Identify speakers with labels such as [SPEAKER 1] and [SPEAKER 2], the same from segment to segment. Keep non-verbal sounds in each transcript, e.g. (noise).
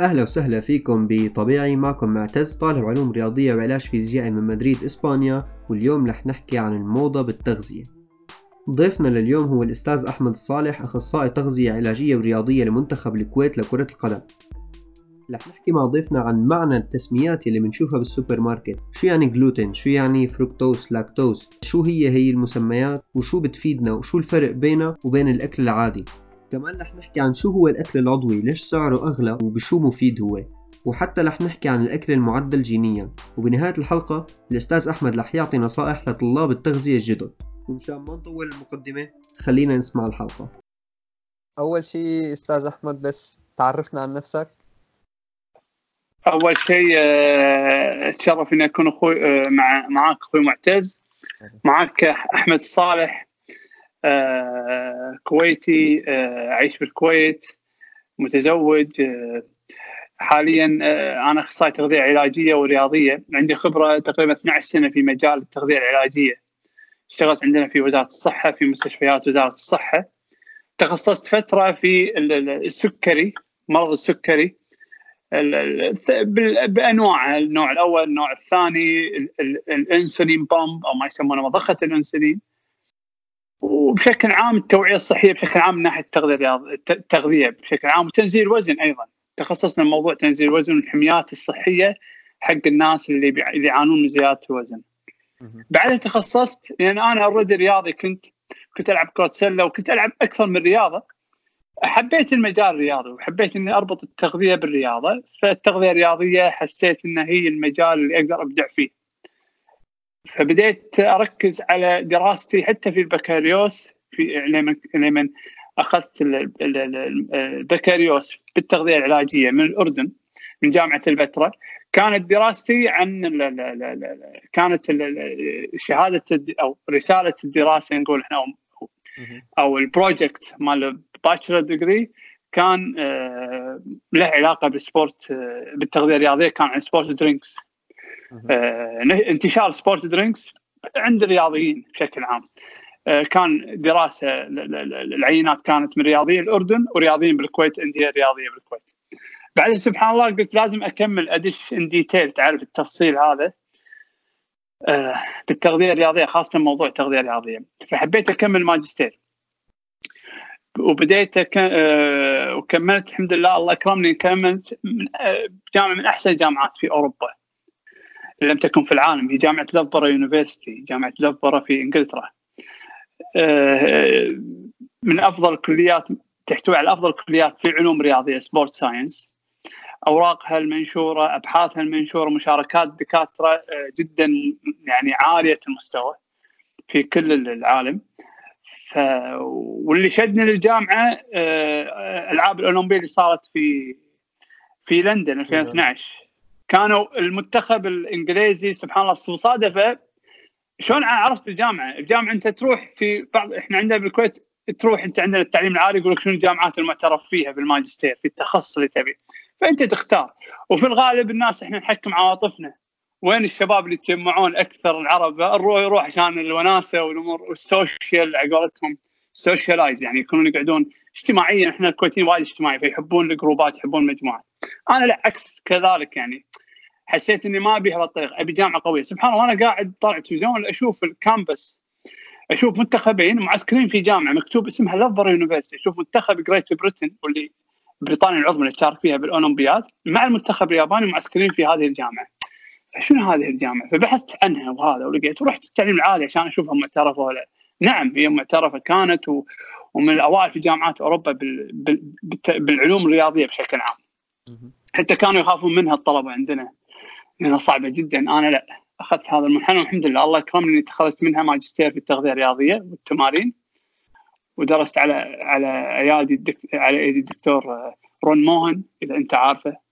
[SPEAKER 1] أهلا وسهلا فيكم بطبيعي. معكم معتز طالب علوم رياضية وعلاج فيزيائي من مدريد إسبانيا واليوم رح نحكي عن الموضة بالتغذية. ضيفنا لليوم هو الأستاذ أحمد الصالح أخصائي تغذية علاجية ورياضية لمنتخب الكويت لكرة القدم. رح نحكي مع ضيفنا عن معنى التسميات اللي بنشوفها بالسوبر ماركت شو يعني جلوتين شو يعني fructose lactose شو هي هي المسميات؟ وشو بتفيدنا؟ وشو الفرق بينها وبين الأكل العادي؟ كمان رح نحكي عن شو هو الأكل العضوي ليش سعره أغلى وبشو مفيد هو. وحتى رح نحكي عن الأكل المعدل جينيا. وبنهاية الحلقة الأستاذ أحمد رح يعطي نصائح لطلاب التغذية الجدد. ومشان ما نطول المقدمة خلينا نسمع الحلقة.
[SPEAKER 2] أول شيء أستاذ أحمد بس تعرفنا عن نفسك.
[SPEAKER 3] أول شيء آه، أتشرف إني أكون أخوي آه، مع معاك أخوي معتز. معاك أحمد الصالح آه، كويتي أعيش بالكويت متزوج حاليا أنا أخصائي تغذية علاجية ورياضية. عندي خبرة تقريبا 12 سنة في مجال التغذية العلاجية. اشتغلت عندنا في وزارة الصحة في مستشفيات وزارة الصحة. تخصصت فترة في السكري مرض السكري بانواعها النوع الأول النوع الثاني الأنسولين pump أو ما يسمونه مضخة الأنسولين. وبشكل عام التوعية الصحية بشكل عام من ناحية التغذية التغذية بشكل عام وتنزيل الوزن أيضا. تخصصنا بموضوع تنزيل الوزن والحميات الصحية حق الناس اللي اللي يعانون من زيادة الوزن. بعدها تخصصت لأن يعني أنا already رياضي كنت كنت ألعب كرة سلة وكنت ألعب أكثر من رياضة. حبيت المجال الرياضي وحبيت إني أربط التغذية بالرياضة. فالتغذية الرياضية حسيت إنها هي المجال اللي أقدر أبدع فيه. فبديت أركز على دراستي حتى في البكالوريوس. في لمن لمن أخذت البكالوريوس بالتغذية العلاجية من الأردن من جامعة البتراء كانت دراستي عن كانت شهادة أو رسالة الدراسة نقول إحنا أو ال project مال bachelor degree كان آه، له علاقة بال sport آه، بالتغذية الرياضية كان عن sport drinks انتشار sport drinks عند الرياضيين بشكل عام. كان دراسة العينات كانت من رياضيين الأردن ورياضيين بالكويت انديه رياضيه بالكويت. بعدين سبحان الله قلت لازم أكمل أدش in detail تعرف التفصيل هذا؟ بالتغذية الرياضية خاصة موضوع التغذية الرياضية. فحبيت أكمل ماجستير. وبديت آه، وكملت الحمد لله الله أكرمني كملت من آه، جامعة من أحسن الجامعات في أوروبا. لم تكن في العالم هي جامعة Loughborough University جامعة Loughborough في إنجلترا. آه، من أفضل الكليات تحتوي على أفضل الكليات في علوم رياضية sport science أوراقها المنشورة أبحاثها المنشورة مشاركات دكاترة جدا يعني عالية المستوى في كل العالم. ف واللي شدني للجامعة آه، ألعاب الأولمبية اللي صارت في في لندن 2012 كانوا المنتخب الإنجليزي سبحان الله مصادفة. شلون عرفت بالجامعة؟ الجامعة أنت تروح في بعض إحنا عندنا بالكويت تروح أنت عندنا التعليم العالي يقول لك شنو الجامعات المعترف فيها بالماجستير في التخصص اللي تبي. فأنت تختار. وفي الغالب الناس إحنا نحكم عواطفنا. وين الشباب اللي يتجمعون أكثر؟ العرب نروح يروح عشان الوناسة والأمور وال social على قولتهم. socialize يعني يكونون يقعدون اجتماعيا. إحنا الكويتيين وايد اجتماعي فيحبون الجروبات يحبون المجموعات. أنا لا عكس كذلك يعني. حسيت إني ما ابي بهالطريقه أبي جامعة قوية. سبحان الله وأنا قاعد طالع تلفزيون أشوف ال campus أشوف منتخبين معسكرين في جامعة مكتوب اسمها Loughborough University أشوف منتخب Great Britain واللي بريطانيا العظمى اللي تشارك فيها بالأولمبياد مع المنتخب الياباني معسكرين في هذه الجامعة. شنو هذه الجامعة؟ فبحثت عنها وهذا ولقيت ورحت التعليم العالي عشان اشوفها معترفه ولا نعم هي معترفه كانت و... ومن الأوائل في جامعات أوروبا بال... بال... بالعلوم الرياضية بشكل عام. حتى كانوا يخافون منها الطلبة عندنا. لانها صعبة جدا. أنا لا أخذت هذا المنحنى والحمد لله. الله اكرمني إني تخرجت منها ماجستير في التغذية الرياضية والتمارين ودرست على على ايادي. على ايدي الدكتور رون موهن إذا أنت عارفه.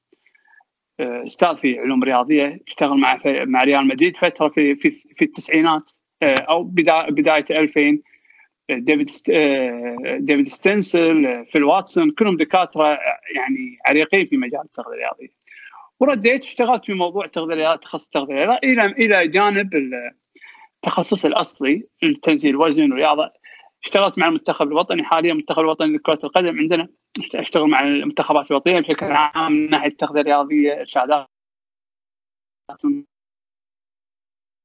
[SPEAKER 3] أستاذ في علوم رياضية اشتغل مع مع ريال مدريد فترة في في, في التسعينات آه، أو بداية 2000 ديفيد آه، ديفيد ستنسل فيل واتسون كلهم دكاترة يعني عريقين في مجال التغذية الرياضية. ورديت اشتغلت في موضوع التغذيه تخصص التغذيه إلى إلى جانب التخصص الأصلي تنزيل الوزن والرياضه اشتغلت مع المنتخب الوطني حاليا المنتخب الوطني لكرة القدم عندنا. أشتغل مع المنتخبات الوطنية بشكل عام من ناحية التغذيه الرياضيه إرشادات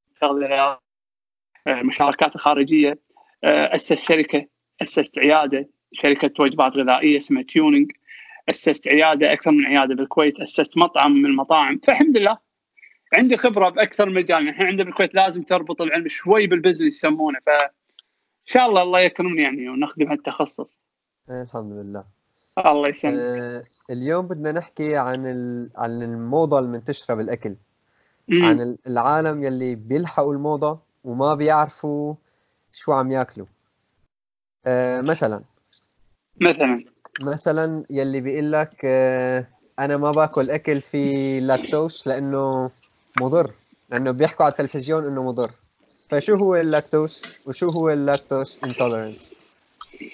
[SPEAKER 3] التغذيه الرياضيه المشاركات الخارجيه اسس شركة أسست عيادة شركة وجبات غذائية اسمها تيونينج اسست عيادة أكثر من عيادة بالكويت اسست مطعم من المطاعم. فالحمد لله عندي خبرة بأكثر مجال. إحنا عندنا بالكويت لازم تربط العلم شوي بالبزنس يسمونه. ف إن شاء الله الله يكرمني يعني ونخدم هالتخصص.
[SPEAKER 2] الحمد لله.
[SPEAKER 3] الله يسلمك.
[SPEAKER 2] آه اليوم بدنا نحكي عن. عن الموضة المنتشره بالأكل.
[SPEAKER 3] مم.
[SPEAKER 2] عن العالم يلي بيلحقوا الموضة وما بيعرفوا شو عم ياكلوا. آه مثلا.
[SPEAKER 3] مثلا.
[SPEAKER 2] مثلا يلي بيقول لك آه أنا ما باكل أكل فيه لاكتوز لأنه مضر لأنه بيحكوا على التلفزيون إنه مضر. فشو هو اللاكتوز وشو هو اللاكتوز intolerance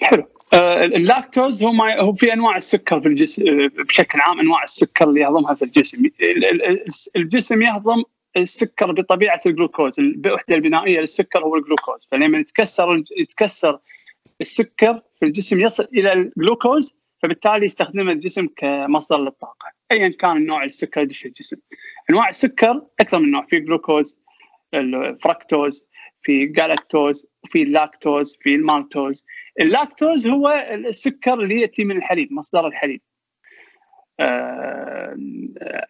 [SPEAKER 3] حلو. آه، اللاكتوز هو ما هو في أنواع السكر في الجسم بشكل عام أنواع السكر اللي يهضمها في الجسم. ال- ال- الجسم يهضم السكر بطبيعة الجلوكوز. الوحده البنائية للسكر هو الجلوكوز. فلما يتكسر يتكسر السكر في الجسم يصل إلى الجلوكوز فبالتالي يستخدمه الجسم كمصدر للطاقة ايا كان النوع السكر اللي يدش الجسم. أنواع السكر أكثر من نوع في جلوكوز الفركتوز في جالكتوز في اللاكتوز في المالتوز. اللاكتوز هو السكر اللي يأتي من الحليب مصدر الحليب. آه،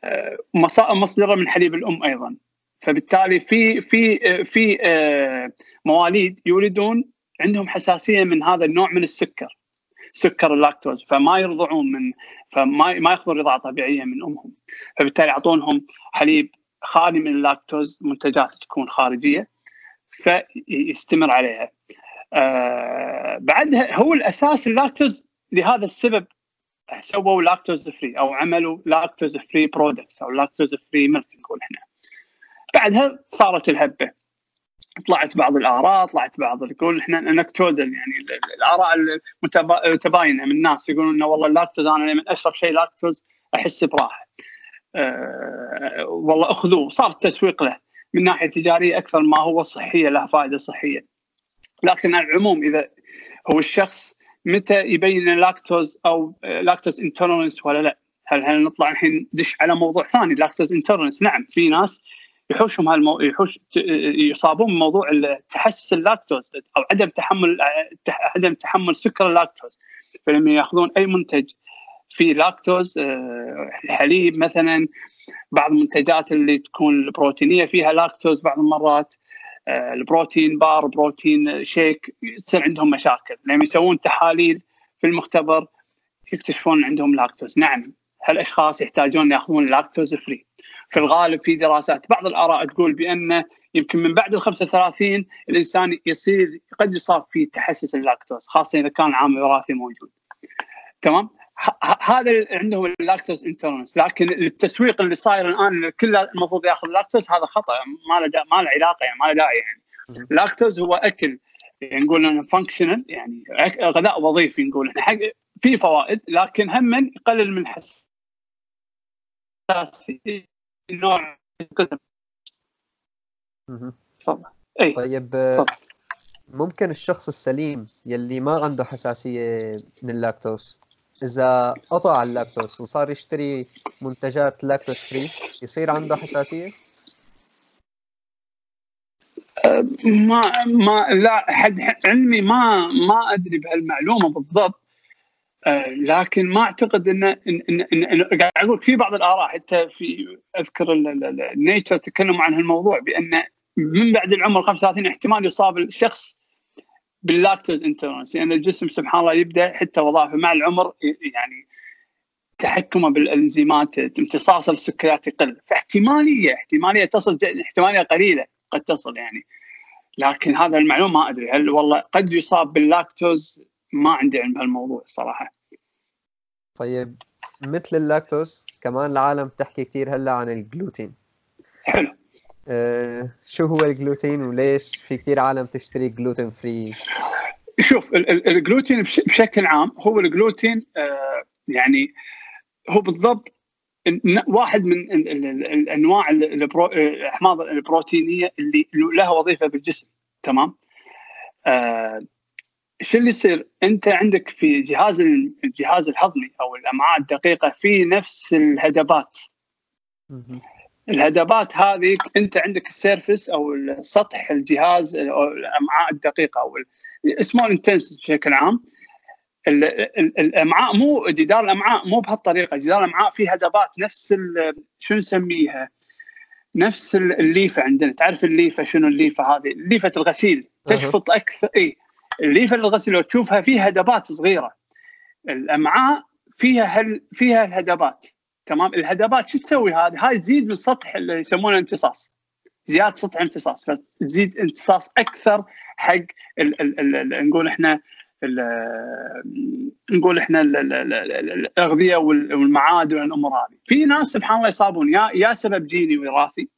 [SPEAKER 3] آه، مص- مصدره من حليب الأم أيضا. فبالتالي في في في آه، مواليد يولدون عندهم حساسية من هذا النوع من السكر سكر اللاكتوز فما يرضعون من فما ما يأخذون رضاعة طبيعية من أمهم. فبالتالي يعطونهم حليب خالي من اللاكتوز منتجات تكون خارجية فيستمر عليها. آه بعدها هو الأساس اللاكتوز لهذا السبب سووا lactose free أو عملوا lactose free products أو lactose free milk نقول إحنا. بعدها صارت الهبة. طلعت بعض الآراء طلعت بعض يقول إحنا anecdotal يعني ال- ال- الآراء المتبا- المتباينه من الناس يقولون إنه والله اللاكتوز أنا لما اشرب شيء لاكتوز أحس براحة. أه والله أخذوه صار التسويق له من ناحية تجارية أكثر ما هو صحية له فائدة صحية. لكن على العموم إذا هو الشخص متى يبين اللاكتوز أو lactose intolerance ولا لا؟ هل هل نطلع الحين ندش على موضوع ثاني lactose intolerance نعم في ناس يحوشهم هالمو... يحوش يصابون بموضوع تحسس اللاكتوز أو عدم تحمل عدم تحمل سكر اللاكتوز. فلما يأخذون أي منتج فيه لاكتوز آه، الحليب مثلا بعض المنتجات اللي تكون البروتينية فيها لاكتوز بعض المرات آه، ال protein bar protein shake تصير عندهم مشاكل. لما يسوون تحاليل في المختبر يكتشفون عندهم لاكتوز. نعم هالأشخاص يحتاجون يأخذون lactose free. في الغالب في دراسات بعض الآراء تقول بأن يمكن من بعد ال 35 الإنسان يصير قد يصاب في تحسس اللاكتوز خاصة إذا كان العامل الوراثي موجود. تمام؟ هذا عندهم ال lactose intolerance لكن التسويق اللي صاير الآن كله المفروض يأخذ لاكتوز هذا خطأ ما له ما له علاقة يعني ما له داعي يعني. اللاكتوز هو أكل يعني نقول functional يعني غذاء وظيفي نقول. إحنا حق في فوائد لكن هم يقلل من حساسية نوع
[SPEAKER 2] مهم.
[SPEAKER 3] تفضل اي
[SPEAKER 2] طيب
[SPEAKER 3] تفضل.
[SPEAKER 2] ممكن الشخص السليم يلي ما عنده حساسية من اللاكتوز إذا قطع اللاكتوز وصار يشتري منتجات lactose free يصير عنده حساسية؟
[SPEAKER 3] ما ما لا حد علمي ما ما أدري بهالمعلومة بالضبط لكن ما أعتقد ان ان ان, إن, قاعد أقول في بعض الآراء حتى في أذكر ال Nature تكلموا عن هالموضوع بأن من بعد العمر 35 احتمال يصاب الشخص بال lactose intolerance لأن الجسم سبحان الله يبدأ حتى وظائفه مع العمر يعني تحكمه بالأنزيمات امتصاص السكريات يقل. فاحتمالية احتمالية تصل احتمالية قليلة قد تصل يعني. لكن هذا المعلومة ما أدري هل والله قد يصاب باللاكتوز ما عندي علم بهالموضوع الصراحه
[SPEAKER 2] طيب مثل اللاكتوز كمان العالم تحكي كتير هلا عن الجلوتين.
[SPEAKER 3] حلو.
[SPEAKER 2] أه شو هو الجلوتين وليش في كتير عالم تشتري gluten free؟
[SPEAKER 3] شوف ال- ال- الجلوتين بش- بشكل عام هو الجلوتين آه، يعني هو بالضبط واحد من ال- ال- ال- الأنواع الأحماض البروتينية اللي لها وظيفة بالجسم تمام؟ آه، شو اللي يصير؟ أنت عندك في جهاز الجهاز الهضمي أو الأمعاء الدقيقة في نفس الهدبات. الهدبات هذه أنت عندك السيرفس أو سطح الجهاز أو الأمعاء الدقيقة أو small intestines بشكل عام. ال- ال- الأمعاء مو جدار الأمعاء مو بهالطريقة. جدار الأمعاء فيه هدبات نفس شو نسميها؟ نفس ال- الليفة عندنا. تعرف الليفة؟ شنو الليفة هذه؟ ليفه الغسيل. تشفط أكثر اي الليفه الغسيل لو تشوفها فيها هدبات صغيرة. الأمعاء فيها هل فيها الهدبات تمام؟ الهدبات شو تسوي هذه؟ هاي تزيد من سطح اللي يسمونه امتصاص. زياده سطح امتصاص فتزيد امتصاص أكثر حق ال ال ال ال نقول إحنا ال- نقول إحنا ال- ال- ال- ال- الأغذية وال- والمعادن والأمور هذه. في ناس سبحان الله يصابون. يا يا سبب جيني وراثي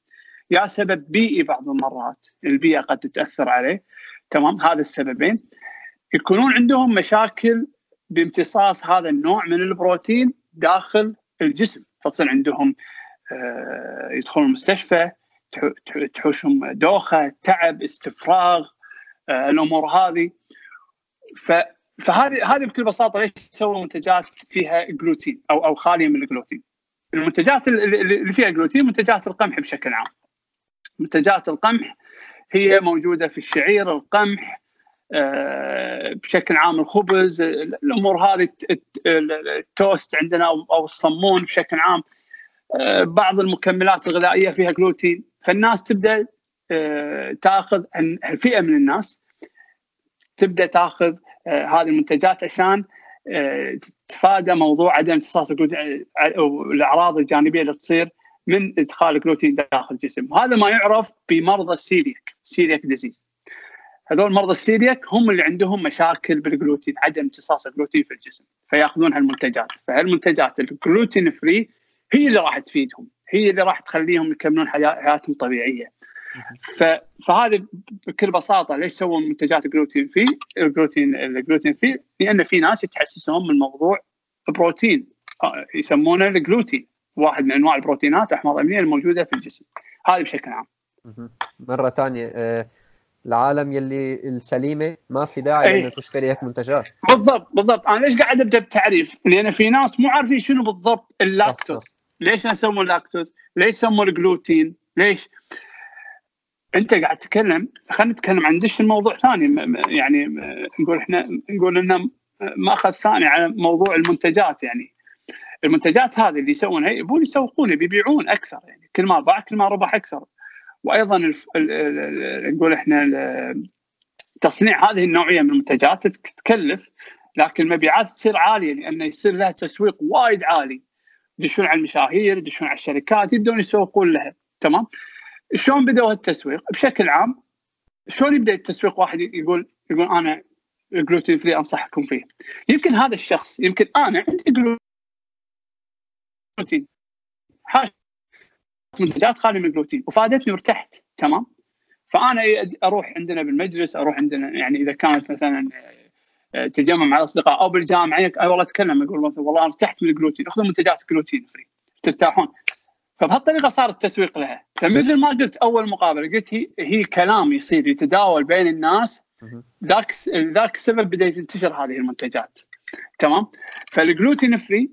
[SPEAKER 3] يا سبب بيئي بعض المرات. البيئة قد تتأثر عليه. تمام؟ هذا السببين يكونون عندهم مشاكل بامتصاص هذا النوع من البروتين داخل الجسم. فتصير عندهم آه، يدخلون المستشفى تح- تح- تحوشهم دوخة تعب استفراغ آه، الأمور هذه. فهذه هذه بكل بساطة ليش تسوي منتجات فيها جلوتين أو أو خالية من الجلوتين؟ المنتجات اللي فيها جلوتين منتجات القمح بشكل عام. منتجات القمح هي موجودة في الشعير القمح آه، بشكل عام الخبز الأمور هذه الت- الت- التوست عندنا أو الصمون بشكل عام. آه، بعض المكملات الغذائية فيها جلوتين فالناس تبدأ آه، تأخذ عن- فئه من الناس تبدأ تأخذ هذه المنتجات عشان تتفادى موضوع عدم امتصاص الجلوتين الجانبية اللي تصير من إدخال الجلوتين داخل الجسم. وهذا ما يعرف بمرضى السيلياك celiac disease هذول مرضى السيلياك هم اللي عندهم مشاكل بالجلوتين عدم امتصاص الجلوتين في الجسم فيأخذون هالمنتجات. فهالمنتجات الـ gluten free هي اللي راح تفيدهم هي اللي راح تخليهم يكملون حيا- حياتهم طبيعية. ف... فهذه بكل بساطة ليش سووا منتجات جلوتين في الجلوتين الجلوتين في لأن في ناس يتحسسون من موضوع بروتين آه، يسمونه الجلوتين واحد من أنواع البروتينات الاحماض الامينيه الموجودة في الجسم. هذه بشكل عام.
[SPEAKER 2] مرة تانية آه، العالم يلي السليمة ما في داعي
[SPEAKER 3] أي.
[SPEAKER 2] انها تشتري هيك منتجات
[SPEAKER 3] بالضبط بالضبط أنا ليش قاعد أبدأ بتعريف؟ لأن في ناس مو عارفين شنو بالضبط اللاكتوز ليش يسموا اللاكتوز؟ ليش يسموا الجلوتين؟ ليش؟ أنت قاعد تتكلم خلينا نتكلم عن دش الموضوع ثاني يعني نقول إحنا نقول إنه مأخذ ثاني على موضوع المنتجات يعني المنتجات هذه اللي يسوونها يبون يسوقون بيبيعون أكثر يعني كل ما باع كل ما ربح أكثر وأيضا. نقول إحنا. تصنيع هذه النوعية من المنتجات تك- تكلف لكن المبيعات تصير عالية لأنه يصير لها تسويق وايد عالي. يدشون على المشاهير يدشون على الشركات يبدون يسوقون لها. تمام؟ شلون بدأوا التسويق بشكل عام شلون يبدأ التسويق؟ واحد يقول يقول أنا جلوتين فري أنصحكم فيه. يمكن هذا الشخص يمكن أنا عندي جلوتين حاش منتجات خاليه من الجلوتين وفادتني وارتحت تمام؟ فأنا أروح عندنا بالمجلس أروح عندنا يعني إذا كانت مثلا آه، تجمع مع الاصدقاء أو بالجامعة أي والله أتكلم أقول مثلا والله ارتحت من الجلوتين أخذوا منتجات gluten free ترتاحون. فبهالطريقة صار التسويق لها فمثل ما قلت أول مقابلة قلت هي, هي كلام يصير يتداول بين الناس. ذاك ذاك السبب بدأت تنتشر هذه المنتجات تمام؟ فال gluten free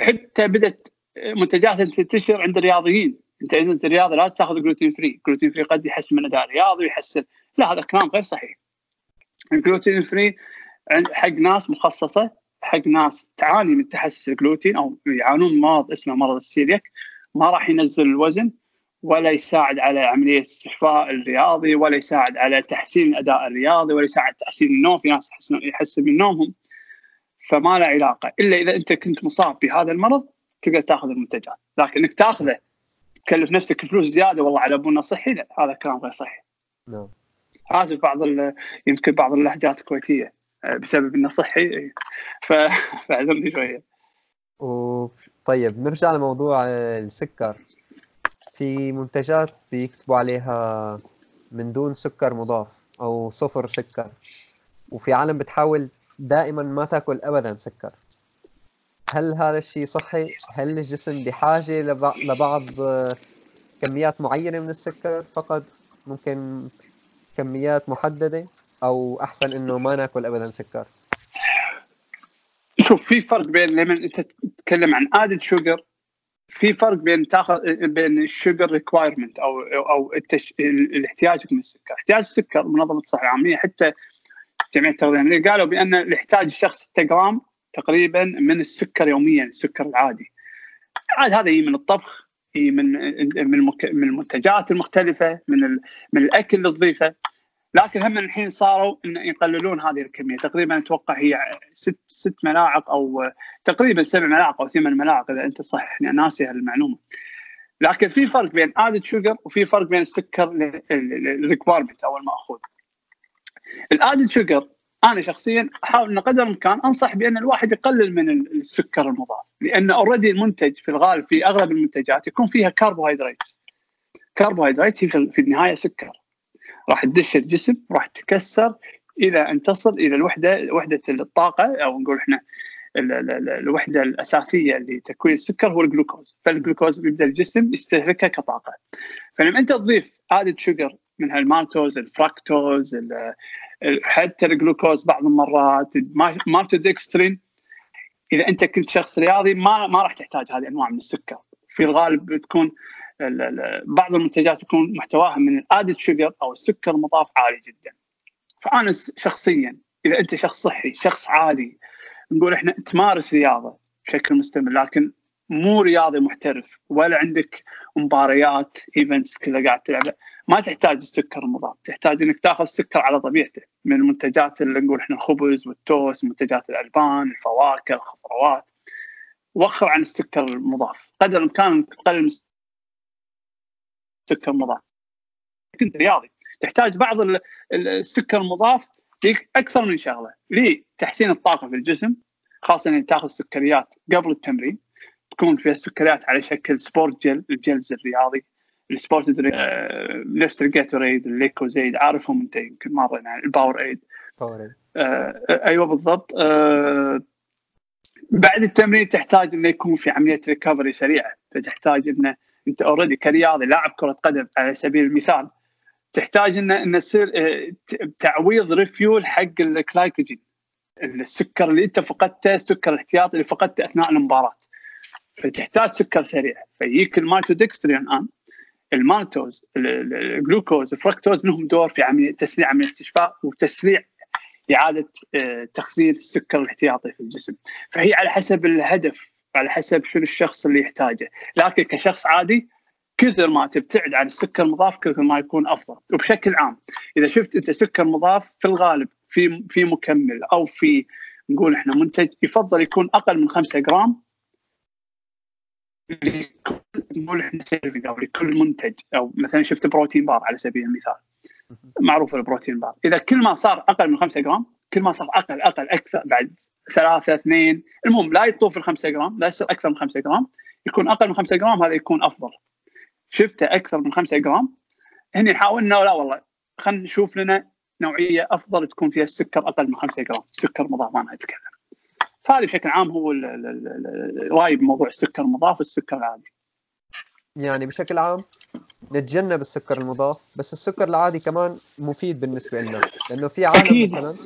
[SPEAKER 3] حتى بدأت منتجات تنتشر عند الرياضيين. انت اذا انت رياضي لا تاخذ gluten free gluten free قد يحسن من اداء الرياضي ويحسن لا هذا كلام غير صحيح. الجلوتين فري حق ناس مخصصة حق ناس تعاني من تحسس الجلوتين أو يعانون مرض اسمه مرض السيلياك ما راح ينزل الوزن ولا يساعد على عملية استشفاء الرياضي ولا يساعد على تحسين الأداء الرياضي ولا يساعد تحسين النوم في ناس يحسن من نومهم فما له علاقة. إلا إذا أنت كنت مصاب بهذا المرض تقدر تاخذ المنتجات. لكن إنك تاخذه تكلف نفسك فلوس زيادة والله على ابونا صحي لا هذا كلام غير صحيح.
[SPEAKER 2] نعم.
[SPEAKER 3] اسف بعض يمكن بعض اللهجات الكويتية آه، بسبب إنه صحي. (laughs) فاعذرني شوية.
[SPEAKER 2] و... طيب نرجع لموضوع آه، السكر. في منتجات بيكتبوا عليها من دون سكر مضاف أو صفر سكر. وفي عالم بتحاول دائما ما تأكل ابدا سكر. هل هذا الشيء صحي؟ هل الجسم بحاجة لبع- لبعض كميات معينة من السكر فقط؟ ممكن كميات محددة؟ أو أحسن إنه ما ناكل ابدا سكر؟
[SPEAKER 3] شوف في فرق بين لما أنت تتكلم عن added sugar في فرق بين تاخذ بين ال sugar requirement أو أو التش... من السكر، احتياج السكر منظمه الصحه العالميه حتى جمعيه التغذية. الامريكيه قالوا بأن الاحتاج الشخص 6 جرام تقريبا من السكر يوميا السكر العادي. عاد هذا من الطبخ يجي من من من المنتجات المختلفة من. من الأكل اللي تضيفه لكن هم الحين صاروا إن يقللون هذه الكمية تقريبا أتوقع هي ست ست ملاعق أو تقريبا سبع ملاعق أو ثمان ملاعق إذا أنت صححني أنا ناسي هالمعلومة لكن في فرق بين added sugar وفي فرق بين السكر ال requirement أو الماخوذ ال added sugar أنا شخصيا أحاول إن قدر الإمكان أنصح بأن الواحد يقلل من السكر المضاف لأن already المنتج في الغالب في أغلب المنتجات يكون فيها كربوهيدرات كربوهيدرات هي في النهاية سكر. راح تدش الجسم راح تكسر إلى أن تصل إلى الوحدة وحدة الطاقة أو نقول إحنا الوحدة الأساسية لتكوين السكر هو الجلوكوز. فالجلوكوز بيبدأ الجسم يستهلكها كطاقة. فلما أنت تضيف added sugar من المالتوز الفراكتوز حتى الجلوكوز بعض المرات maltodextrin إذا أنت كنت شخص رياضي ما ما راح تحتاج هذه الأنواع من السكر. في الغالب بتكون بعض المنتجات يكون محتواها من ال added sugar أو السكر المضاف عالي جدا. فأنا شخصيا إذا أنت شخص صحي شخص عادي نقول إحنا تمارس رياضة بشكل مستمر لكن مو رياضي محترف. ولا عندك مباريات events كلها قاعد تلعب. ما تحتاج السكر المضاف تحتاج إنك تاخذ السكر على طبيعته من المنتجات اللي نقول إحنا الخبز والتوست منتجات الألبان الفواكه الخضروات. وخر عن السكر المضاف قدر الإمكان تقلل السكر المضاف كنت رياضي تحتاج بعض السكر المضاف أكثر من شغلة لتحسين الطاقة في الجسم خاصة ان تاخذ سكريات قبل التمرين تكون فيها سكريات على شكل sport gel ال gels الرياضي. ال sport آه نفس الجاتوريد اللوكوزيد عارفهم انت يمكن مره يعني الباوريد. باور آه أيوه بالضبط. آه بعد التمرين تحتاج إنه يكون في عملية recovery سريعة. فتحتاج إنه أنت already كرياضي لاعب كرة قدم على سبيل المثال تحتاج ان ان تصير آه، تعويض refuel حق الكلايكوجين السكر اللي أنت فقدته السكر الاحتياطي اللي فقدته أثناء المباراة. فتحتاج سكر سريع. فيجيك ال maltodextrin الآن. المالتوز الجلوكوز الفركتوز لهم دور في عمليه تسريع عملية الاستشفاء وتسريع إعادة آه، تخزين السكر الاحتياطي في الجسم. فهي على حسب الهدف على حسب شنو الشخص اللي يحتاجه. لكن كشخص عادي كثر ما تبتعد عن السكر المضاف كثر ما يكون أفضل. وبشكل عام إذا شفت أنت سكر مضاف في الغالب في في مكمل أو في نقول إحنا منتج يفضل يكون أقل من 5 جرام لكل إحنا serving أو لكل منتج أو مثلا شفت protein bar على سبيل المثال. معروف ال protein bar. إذا كل ما صار أقل من 5 جرام كل ما صار أقل أقل أكثر بعد ثلاثة اثنين المهم لا يطوف ال 5 جرام لا يصير أكثر من 5 جرام يكون أقل من 5 جرام هذا يكون أفضل. شفته أكثر من 5 جرام هني نحاول إنه لا والله خلينا نشوف لنا نوعية أفضل تكون فيها السكر أقل من 5 جرام. السكر مضاف ما نتكلم. فهذا بشكل عام هو رايي بموضوع السكر المضاف والسكر العادي.
[SPEAKER 2] يعني بشكل عام نتجنب السكر المضاف بس السكر العادي كمان مفيد بالنسبة لنا. لأنه في عالم أكيد. مثلا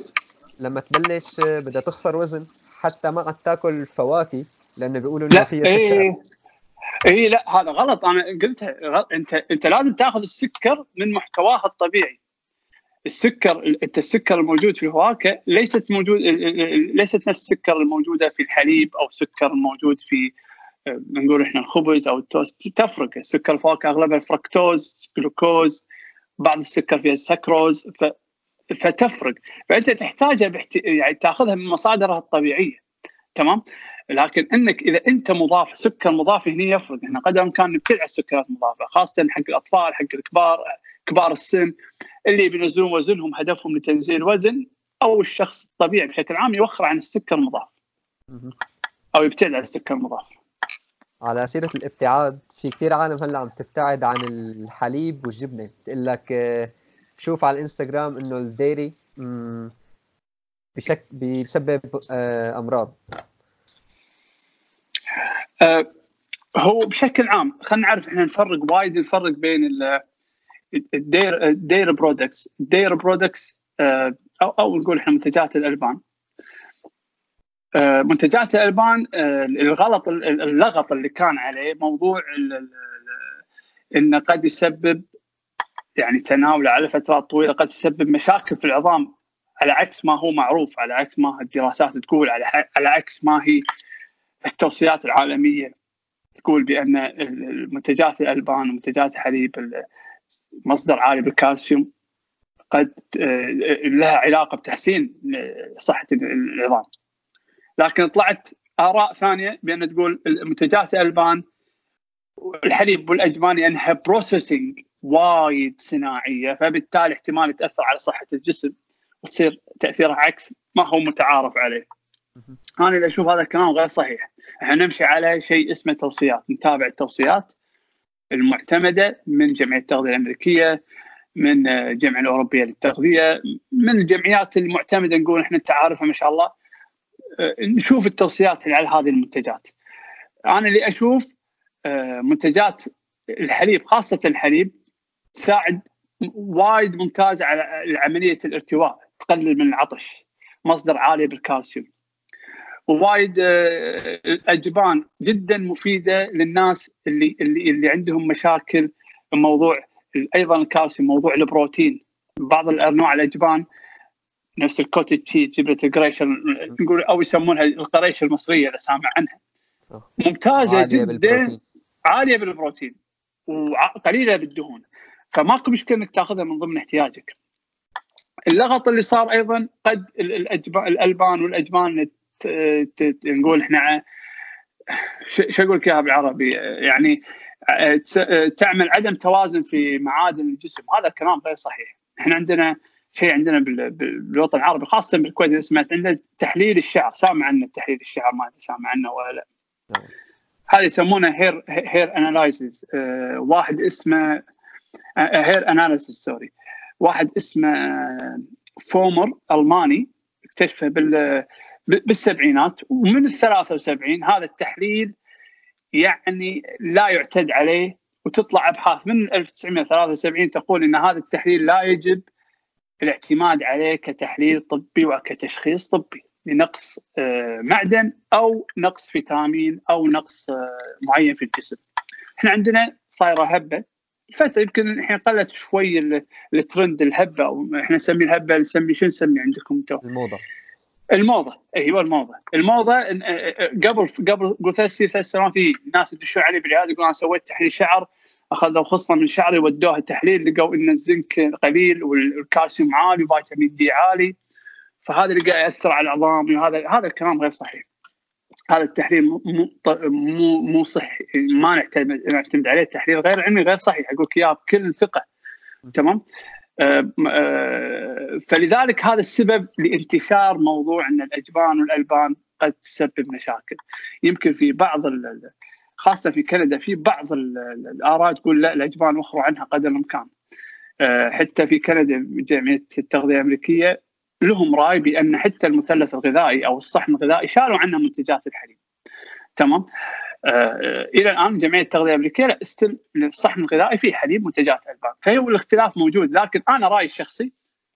[SPEAKER 2] لما تبلش بدها تخسر وزن حتى ما عاد تاكل فواكه لأنه بيقولوا إنه فيها
[SPEAKER 3] سكر اي إيه لا هذا غلط. أنا قلتها. أنت أنت لازم تاخذ السكر من محتواه الطبيعي. السكر السكر الموجود في الفواكه ليست موجود ليست نفس السكر الموجودة في الحليب أو السكر الموجود في نقول إحنا الخبز أو التوست تفرق. السكر الفواكه أغلبها فركتوز جلوكوز بعض السكر فيها سكروز ف... فتفرق. فأنت تحتاجها بحت... يعني تأخذها من مصادرها الطبيعية. تمام؟ لكن إنك إذا أنت مضاف سكر مضاف هنا يفرق. إحنا قدر الإمكان نبتعد عن السكريات المضافه خاصة حق الأطفال حق الكبار كبار السن اللي بينزلون وزنهم هدفهم لتنزيل وزن أو الشخص الطبيعي بشكل عام يوخر عن السكر المضاف. أو يبتعد عن السكر المضاف.
[SPEAKER 2] على سيرة الابتعاد في كثير عالم هلأ عم تبتعد عن الحليب والجبنة. بتقول لك بشوف على الإنستغرام إنه الديري بشك بيسبب آه، أمراض.
[SPEAKER 3] أه هو بشكل عام خلينا نعرف إحنا نفرق وايد نفرق بين ال dairy ال dairy products ال dairy products أو أو نقول إحنا منتجات الألبان. آه، منتجات الألبان آه، الغلط اللغط اللي كان عليه موضوع إنه قد يسبب يعني تناوله على فترات طويلة قد يسبب مشاكل في العظام على عكس ما هو معروف على عكس ما الدراسات تقول على على عكس ما هي التوصيات العالمية تقول بأن المنتجات الألبان ومنتجات الحليب مصدر عالي بالكالسيوم قد آه، لها علاقة بتحسين صحة العظام. لكن طلعت آراء ثانية بأن تقول منتجات الألبان الحليب والاجبان لانها بروسيسنج وايد صناعية فبالتالي احتمال تاثر على صحة الجسم وتصير تأثيرها عكس ما هو متعارف عليه. أنا اللي أشوف هذا الكلام غير صحيح، إحنا نمشي على شيء اسمه توصيات، نتابع التوصيات. المعتمدة من جمعية التغذية الأمريكية، من الجمعية الأوروبية للتغذية، من الجمعيات المعتمدة نقول إحنا تعارفها ما شاء الله نشوف التوصيات على هذه المنتجات. أنا اللي أشوف آه، منتجات الحليب خاصة الحليب تساعد وايد ممتازه على عملية الارتواء تقلل من العطش مصدر عالي بالكالسيوم ووايد آه، الأجبان جدا مفيدة للناس اللي اللي اللي عندهم مشاكل. موضوع أيضا الكالسيوم موضوع البروتين. بعض الأنواع الأجبان نفس ال cottage cheese جبنه القريشه نقول أو يسمونها القريشه المصرية إذا سامع عنها. ممتازة جدا. بالبروتين. عالية بالبروتين. وقليلة بالدهون. فماكو مشكلة إنك تأخذها من ضمن احتياجك. اللغط اللي صار أيضا قد الألبان والأجبان نقول إحنا شو أقول لك اياها بالعربي يعني تعمل عدم توازن في معادن الجسم. هذا كلام غير صحيح. إحنا عندنا شيء عندنا بالوطن العربي خاصة بالكويت إذا سمعت عندنا تحليل الشعر. سامع عنه تحليل الشعر ما سامع عنه ولا لا. نعم. هذا يسمونه hair hair analysis واحد اسمه hair analysis sorry واحد اسمه فومر ألماني اكتشفه بال بالسبعينات ومن ال 73 هذا التحليل يعني لا يعتد عليه وتطلع أبحاث من 1973 تقول إن هذا التحليل لا يجب الاعتماد عليه كتحليل طبي وكتشخيص طبي لنقص آه، معدن أو نقص فيتامين أو نقص آه، معين في الجسم. إحنا عندنا صايرة هبة فترة يمكن الحين قلت شوي الترند الهبة أو إحنا نسمي الهبة نسمي شو نسمي عندكم أنتم؟
[SPEAKER 2] الموضة
[SPEAKER 3] الموضة. أيوه الموضة، الموضة آه، قبل قبل قلت ثلاث ثلاث سنوات في ناس يدشون علي بالعيادة يقولون أنا سويت تحليل شعر أخذوا خصله من شعري ودوها تحليل لقوا إن الزنك قليل والكالسيوم عالي وفيتامين دي عالي. فهذا اللي قاعد يأثر على العظام وهذا هذا الكلام غير صحيح. هذا التحليل مو مو مو صحي ما نعتمد نعتمد عليه التحليل غير علمي غير صحيح. أقول لك اياه بكل ثقة. تمام؟ فلذلك هذا السبب لانتشار موضوع إن الأجبان والألبان قد تسبب مشاكل. يمكن في بعض خاصة في كندا في بعض الآراء تقول لا الأجبان وخروا عنها قدر الإمكان. آه حتى في كندا جمعية التغذية الأمريكية لهم رأي بأن حتى المثلث الغذائي أو الصحن الغذائي شالوا عنه منتجات الحليب. تمام؟ آه إلى الآن جمعية التغذية الأمريكية لا استل الصحن الغذائي فيه حليب منتجات ألبان. فهو الاختلاف موجود لكن أنا رأيي الشخصي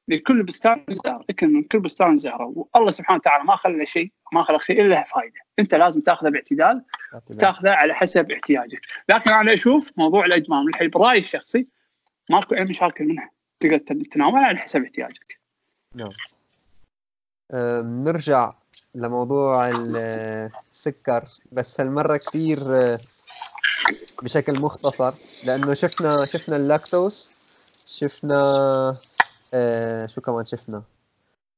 [SPEAKER 3] لكل بستان زهرة لكن من كل بستان زهرة والله سبحانه وتعالى ما خلى شيء ما خلق شيء إلا فائده أنت لازم تاخذه باعتدال تاخذه على حسب احتياجك. لكن أنا أشوف موضوع الأجمام الحليب رأيي الشخصي ماكو أي مشاكل منها. تقدر تتناولها على حسب احتياجك.
[SPEAKER 2] نعم. نرجع لموضوع السكر بس هالمرة كثير بشكل مختصر لأنه شفنا شفنا اللاكتوز شفنا آه، شو كمان شفنا؟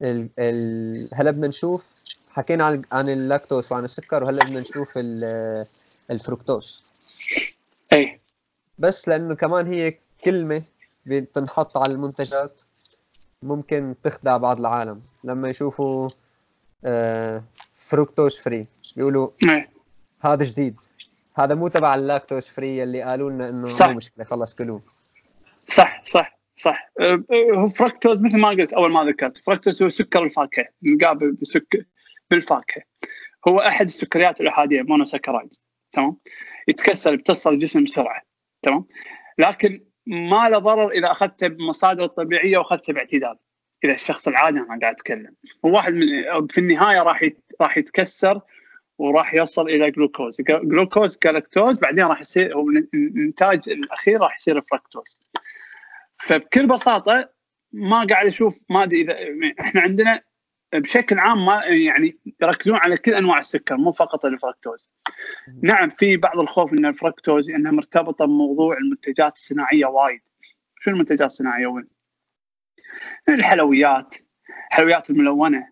[SPEAKER 2] ال ال هلا بدنا نشوف حكينا عن عن اللاكتوز وعن السكر وهلا بدنا نشوف الفركتوز
[SPEAKER 3] اي
[SPEAKER 2] بس لأنه كمان هي كلمة بتنحط على المنتجات ممكن تخدع بعض العالم. لما يشوفوا fructose free بيقولوا هذا جديد. هذا مو تبع ال lactose free اللي قالوا لنا إنه صح. مو مشكلة خلص كلوه.
[SPEAKER 3] صح صح صح. آه، آه، هو فركتوز مثل ما قلت أول ما ذكرت. فركتوز هو سكر الفاكهة مقابل بالفاكهة. هو أحد السكريات الأحادية monosaccharide تمام؟ يتكسر بتصل الجسم بسرعة. تمام؟ لكن ما له ضرر إذا أخذته بمصادر الطبيعيه وأخذته باعتدال. اذا الشخص العادي أنا قاعد أتكلم وواحد من في النهاية راح يت... راح يتكسر وراح يوصل إلى جلوكوز جلوكوز جلاكتوز بعدين راح يصير هو الإنتاج الأخير راح يصير فركتوز فبكل بساطة ما قاعد أشوف ما أدري اذا إحنا عندنا بشكل عام ما يعني يركزون على كل أنواع السكر مو فقط الفركتوز. نعم في بعض الخوف إن الفركتوز إنها مرتبطة بموضوع المنتجات الصناعية وايد. شو المنتجات الصناعية وين؟ الحلويات الحلويات الملونة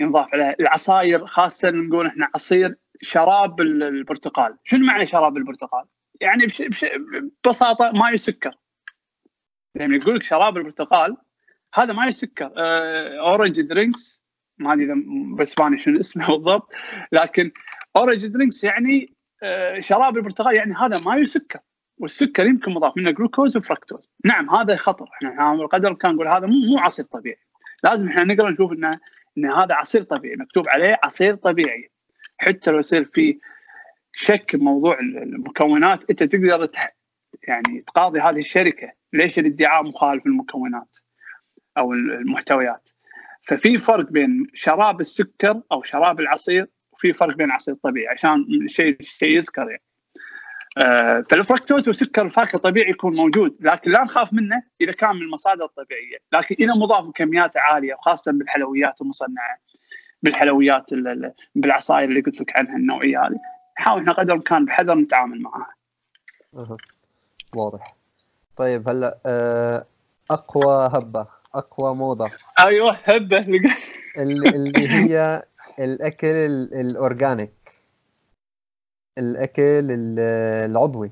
[SPEAKER 3] ينضاف عليها العصاير خاصة نقول إحنا عصير شراب البرتقال، شنو معنى شراب البرتقال؟ يعني بش بش ببساطة ما يسكر. يعني يقول لك شراب البرتقال هذا ما يسكر orange drinks ما أدري إذا بإسباني شنو اسمه بالضبط لكن orange drinks يعني آه، شراب البرتقال يعني هذا ما يسكر والسكر يمكن مضاف منه جلوكوز وفركتوز نعم هذا خطر. إحنا نحاول قدر الامكان نقول هذا مو مو عصير طبيعي. لازم إحنا نقرا نشوف انه إن هذا عصير طبيعي مكتوب عليه عصير طبيعي. حتى لو يصير في شك بموضوع المكونات أنت تقدر يعني تقاضي هذه الشركة. ليش الادعاء مخالف المكونات أو المحتويات؟ ففي فرق بين شراب السكر أو شراب العصير وفي فرق بين العصير الطبيعي عشان شيء شيء يذكر يعني. آه فالفركتوز وسكر الفاكهة طبيعي يكون موجود لكن لا نخاف منه إذا كان من المصادر الطبيعية لكن إذا مضاف بكميات عالية وخاصة بالحلويات المصنعه بالحلويات بالعصائر اللي قلت لك عنها النوعية هذه نحاول إحنا قدر الإمكان بحذر نتعامل معها.
[SPEAKER 2] أه. واضح. طيب هلا آه، أقوى هبة أقوى موضة
[SPEAKER 3] أيوه هبة
[SPEAKER 2] اللي هي الأكل الاورجانيك الأكل العضوي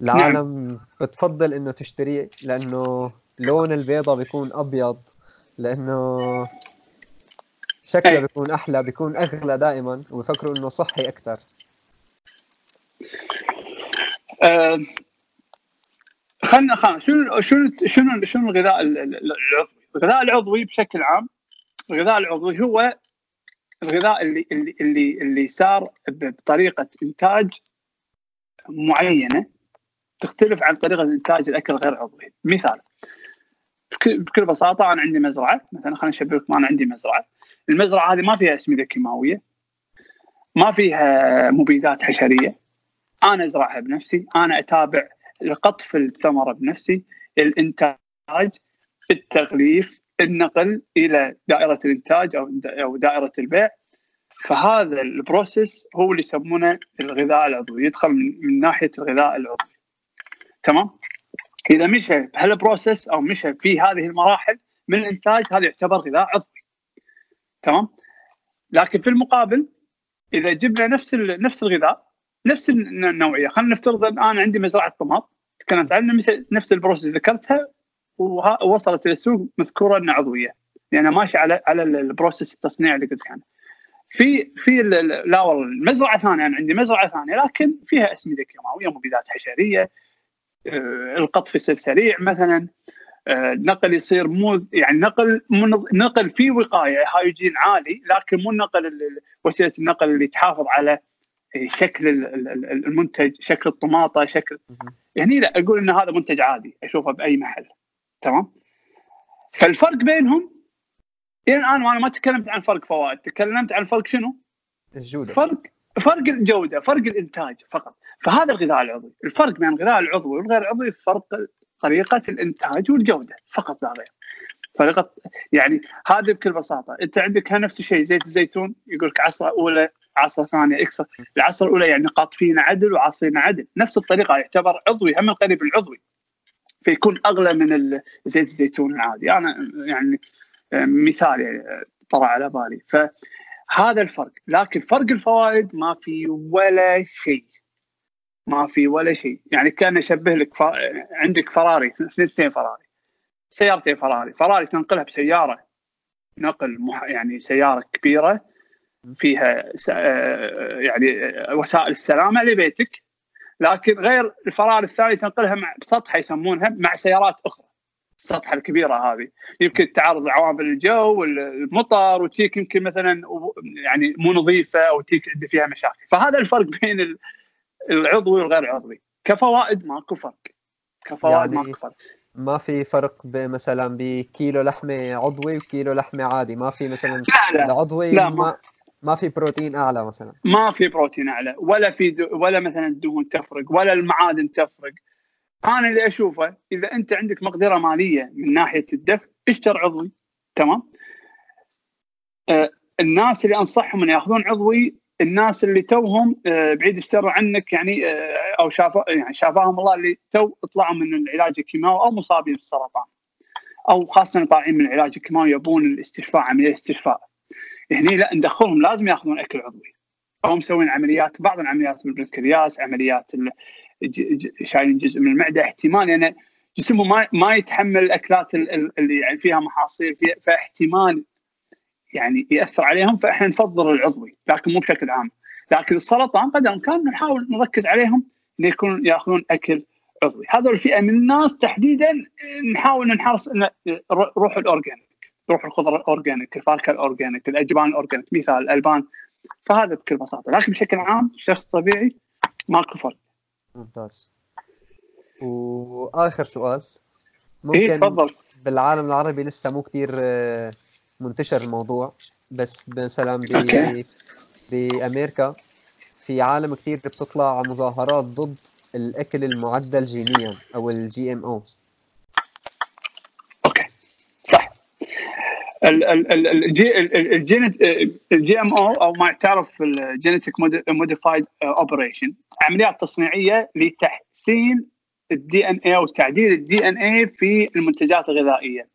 [SPEAKER 2] العالم نعم. بتفضل إنه تشتريه لأنه لون البيضة بيكون أبيض لأنه شكله بيكون أحلى بيكون أغلى دائما وبفكروا إنه صحي أكثر
[SPEAKER 3] أه خلينا خلينا شنو شنو شنو شنو الغذاء العضوي؟ الغذاء العضوي بشكل عام الغذاء العضوي هو الغذاء اللي اللي اللي اللي صار بطريقة إنتاج معينة تختلف عن طريقة إنتاج الأكل غير عضوي، مثال بكل بساطة أنا عندي مزرعة مثلا خلينا نشبه لكم أنا عندي مزرعة، المزرعة هذه ما فيها أسمدة كيماوية ما فيها مبيدات حشرية. أنا أزرعها بنفسي، أنا أتابع لقطف الثمره بنفسي الإنتاج التغليف النقل إلى دائرة الإنتاج أو أو دائرة البيع. فهذا ال process هو اللي يسمونه الغذاء العضوي يدخل من, ناحية الغذاء العضوي. تمام؟ إذا مشى بهال process أو مشى في هذه المراحل من الإنتاج هذا يعتبر غذاء عضوي. تمام؟ لكن في المقابل إذا جبنا نفس نفس الغذاء نفس النوعية خلينا نفترض إن أنا عندي مزرعة طماط. تكلمت عنها نفس ال process ذكرتها ووصلت إلى السوق مذكورة إنها عضوية. لأن يعني ماشي على على ال process التصنيع اللي قلت عنه. في في لا والله المزرعه ثانية أنا عندي مزرعة ثانية لكن فيها اسمده كيماويه مبيدات حشرية. آه، القطف يصير سريع مثلا. النقل آه، يصير مو يعني نقل نقل في وقاية. hygiene عالي لكن مو النقل وسيلة النقل اللي تحافظ على شكل المنتج شكل الطماطة شكل. هني لا أقول إن هذا منتج عادي أشوفه بأي محل. تمام؟ فالفرق بينهم إلى الآن وأنا ما تكلمت عن فرق فوائد تكلمت عن فرق شنو؟
[SPEAKER 2] الجودة.
[SPEAKER 3] فرق فرق الجودة فرق الإنتاج فقط. فهذا الغذاء العضوي. الفرق بين الغذاء العضوي والغير العضوي فرق طريقة الإنتاج والجودة فقط لا غير. طريقه يعني هذه بكل بساطة. أنت عندك نفس الشيء زيت الزيتون يقول لك عصرة أولى عصرة ثانية اكسر العصر الأولى يعني قاطفين عدل وعاصرين عدل. نفس الطريقة يعتبر عضوي هم القريب العضوي. فيكون أغلى من زيت الزيتون العادي. أنا يعني مثال يعني طرى على بالي. فهذا الفرق. لكن فرق الفوائد ما في ولا شيء. ما في ولا شيء. يعني كأن أشبه لك ف... عندك فراري اثنين فراري. سيارتين فراري. فراري تنقلها بسيارة. نقل مح... يعني سيارة كبيرة فيها س... يعني وسائل السلامة لبيتك. لكن غير الفراري الثانية تنقلها مع بسطحه يسمونها مع سيارات أخرى. السطحة الكبيرة هذه. يمكن تعرض لعوامل الجو والمطر وتيك يمكن مثلا يعني مو نظيفة أو تيك فيها مشاكل. فهذا الفرق (laughs) بين العضوي والغير عضوي. كفوائد ماكو فرق. كفوائد يعني ماكو فرق.
[SPEAKER 2] ما في فرق مثلا بكيلو لحمة عضوي وكيلو لحمة عادي. ما في مثلا
[SPEAKER 3] لا لا.
[SPEAKER 2] العضوي
[SPEAKER 3] لا،
[SPEAKER 2] ما
[SPEAKER 3] ما-
[SPEAKER 2] ما في بروتين أعلى مثلا.
[SPEAKER 3] ما في بروتين أعلى ولا في دو ولا مثلا الدهون تفرق ولا المعادن تفرق. أنا اللي أشوفه إذا أنت عندك مقدرة مالية من ناحية الدفع اشتر عضوي تمام؟ آه الناس اللي أنصحهم إن يأخذون عضوي الناس اللي توهم آه بعيد اشتروا عنك يعني آه أو شافوا يعني شافاهم الله اللي تو طلعوا من العلاج الكيماوي أو مصابين بالسرطان. أو خاصة طالعين من العلاج الكيماوي يبون الاستشفاء عملية استشفاء هني لا ندخلهم لازم ياخذون أكل عضوي. أو مسوين عمليات بعض العمليات بالبنكرياس عمليات شايلين جزء من المعدة. احتمال يعني جسمه ما ما يتحمل الأكلات ال- ال- اللي يعني فيها محاصيل فيها فاحتمال يعني يأثر عليهم. فإحنا نفضل العضوي لكن مو بشكل عام. لكن السرطان قدر الإمكان نحاول نركز عليهم ان يكونوا يأخذون أكل عضوي. هذول الفئه من الناس تحديدا نحاول نحرص روح ال organic روح الخضرة ال organic الفاكهه ال organic الأجبان ال organic مثال الألبان. فهذا بكل بساطة. لكن بشكل عام شخص طبيعي ماكو فرق.
[SPEAKER 2] ممتاز. وآخر سؤال.
[SPEAKER 3] اي
[SPEAKER 2] ممكن
[SPEAKER 3] تفضل.
[SPEAKER 2] بالعالم العربي لسه مو كتير آه، منتشر الموضوع بس مثلا ب... بأمريكا في عالم كتير بتطلع مظاهرات ضد الأكل المعدل جينيا أو ال GMO
[SPEAKER 3] okay صح ال- ال- ال- ال GM ال GMO أو ما تعرف ال genetic modified operation عمليات تصنيعية لتحسين ال DNA أو تعديل ال DNA في المنتجات الغذائية.